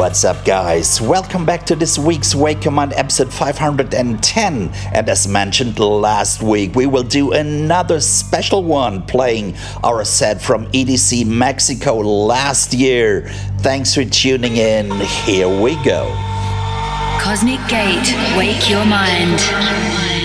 What's up, guys? Welcome back to this week's Wake Your Mind episode 510. And as mentioned last week, we will do another special one playing our set from EDC Mexico last year. Thanks for tuning in. Here we go. Cosmic Gate. Wake your mind.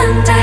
Nothing to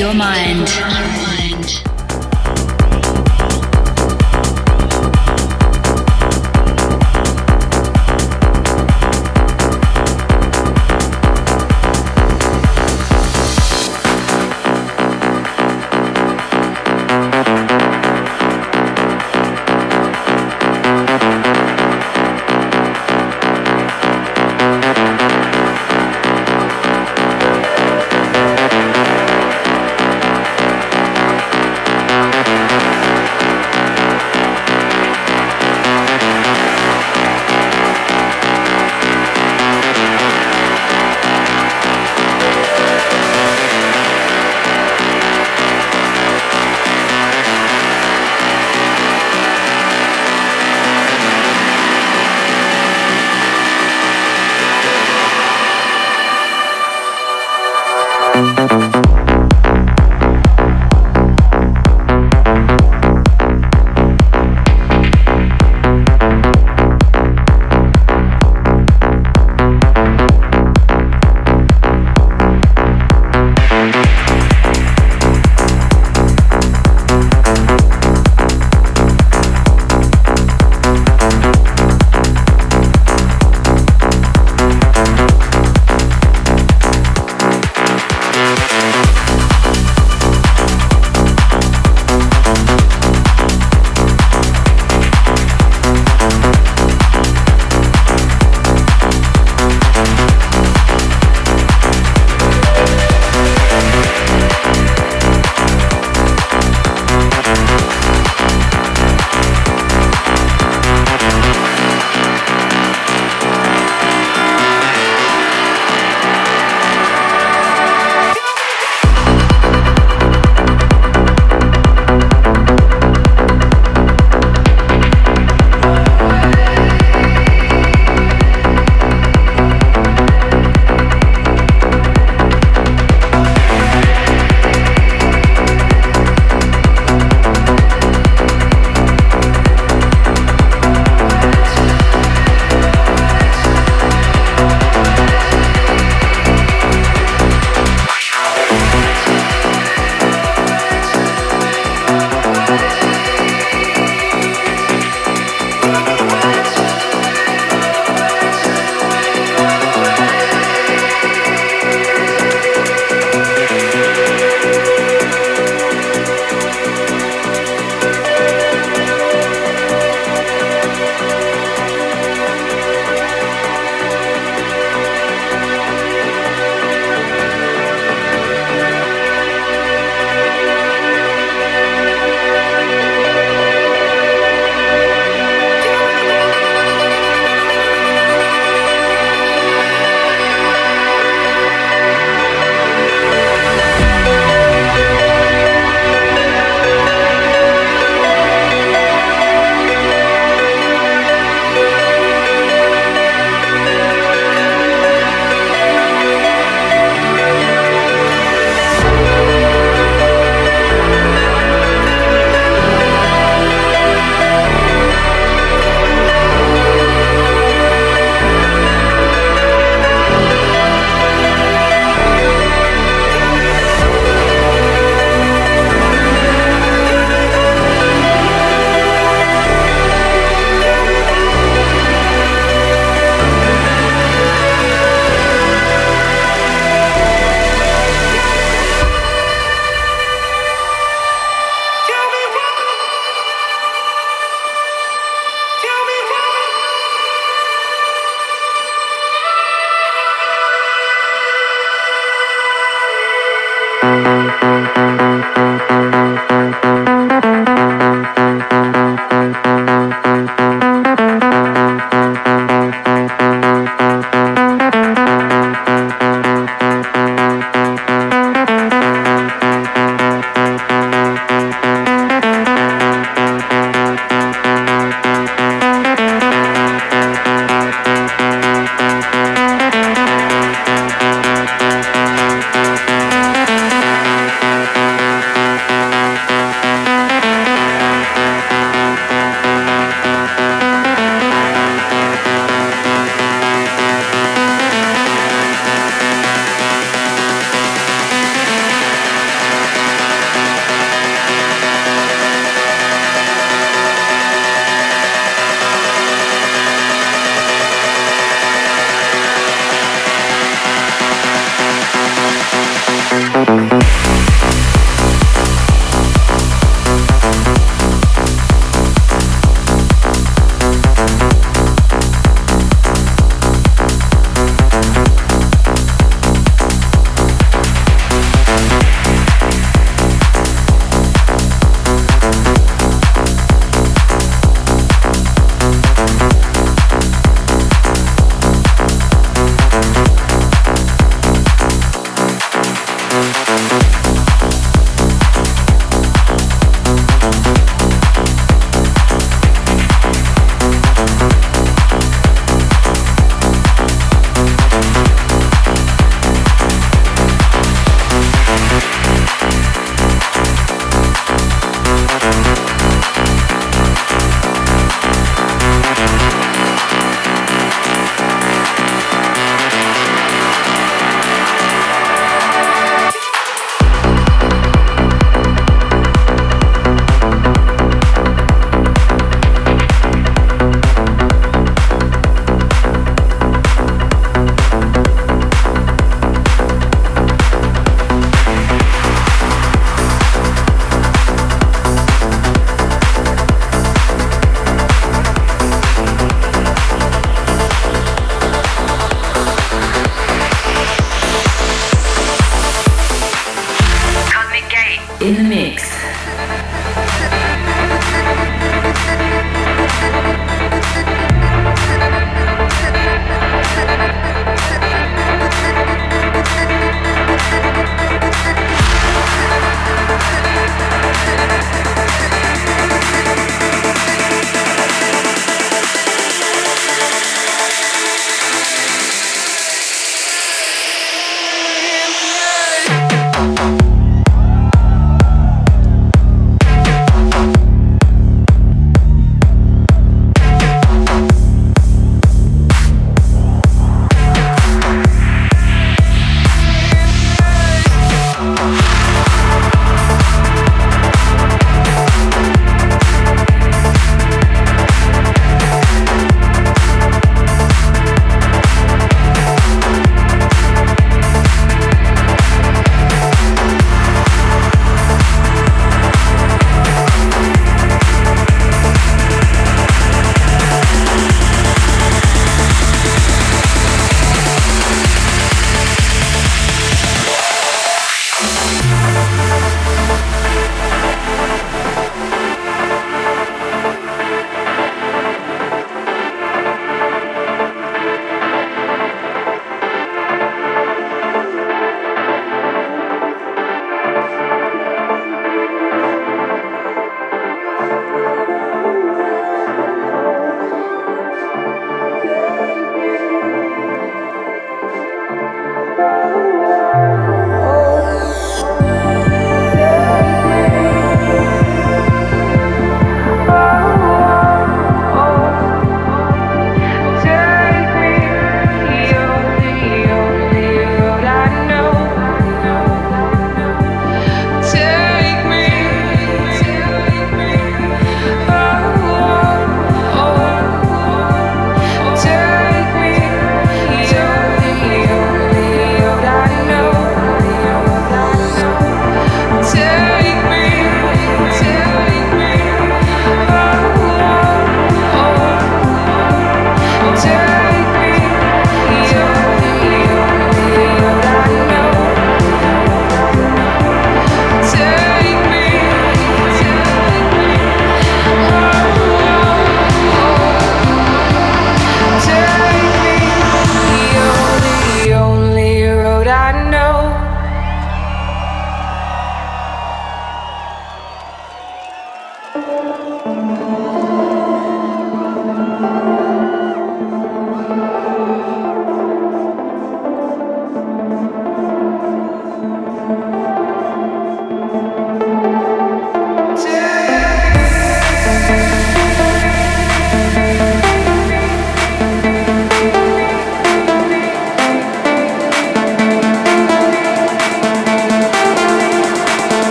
your mind.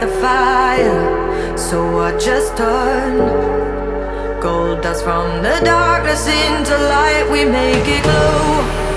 the fire, so I just turn gold dust from the darkness into light. We make it glow.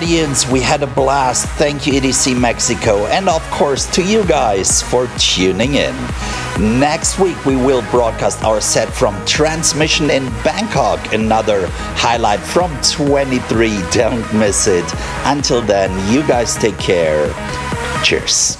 Audience. We had a blast. Thank you, EDC Mexico. And of course, to you guys for tuning in. Next week, we will broadcast our set from Transmission in Bangkok, another highlight from 23. Don't miss it. Until then, you guys take care. Cheers.